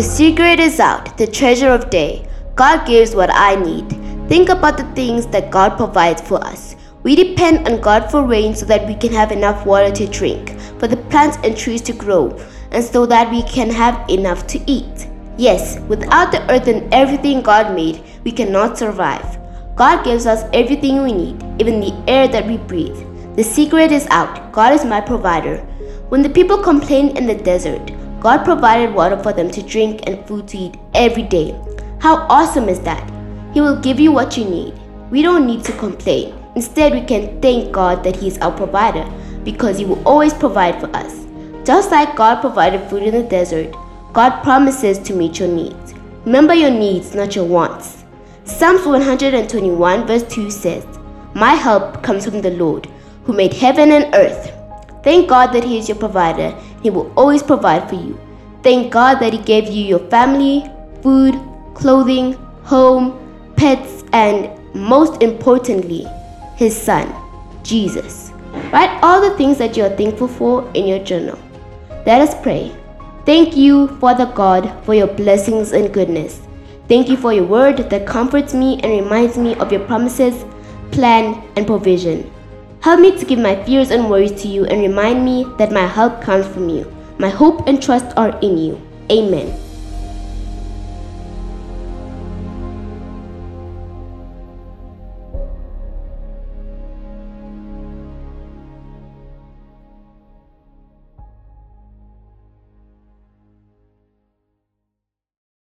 The secret is out, the treasure of day. God gives what I need. Think about the things that God provides for us. We depend on God for rain so that we can have enough water to drink, for the plants and trees to grow, and so that we can have enough to eat. Yes, without the earth and everything God made, we cannot survive. God gives us everything we need, even the air that we breathe. The secret is out. God is my provider. When the people complained in the desert, God provided water for them to drink and food to eat every day. How awesome is that? He will give you what you need. We don't need to complain. Instead, we can thank God that He is our provider because He will always provide for us. Just like God provided food in the desert, God promises to meet your needs. Remember your needs, not your wants. Psalms 121, verse 2 says, My help comes from the Lord, who made heaven and earth. Thank God that He is your provider. He will always provide for you. Thank God that He gave you your family, food, clothing, home, pets, and most importantly, His Son, Jesus. Write all the things that you are thankful for in your journal. Let us pray. Thank you, Father God, for your blessings and goodness. Thank you for your word that comforts me and reminds me of your promises, plan, and provision. Help me to give my fears and worries to you and remind me that my help comes from you. My hope and trust are in you. Amen.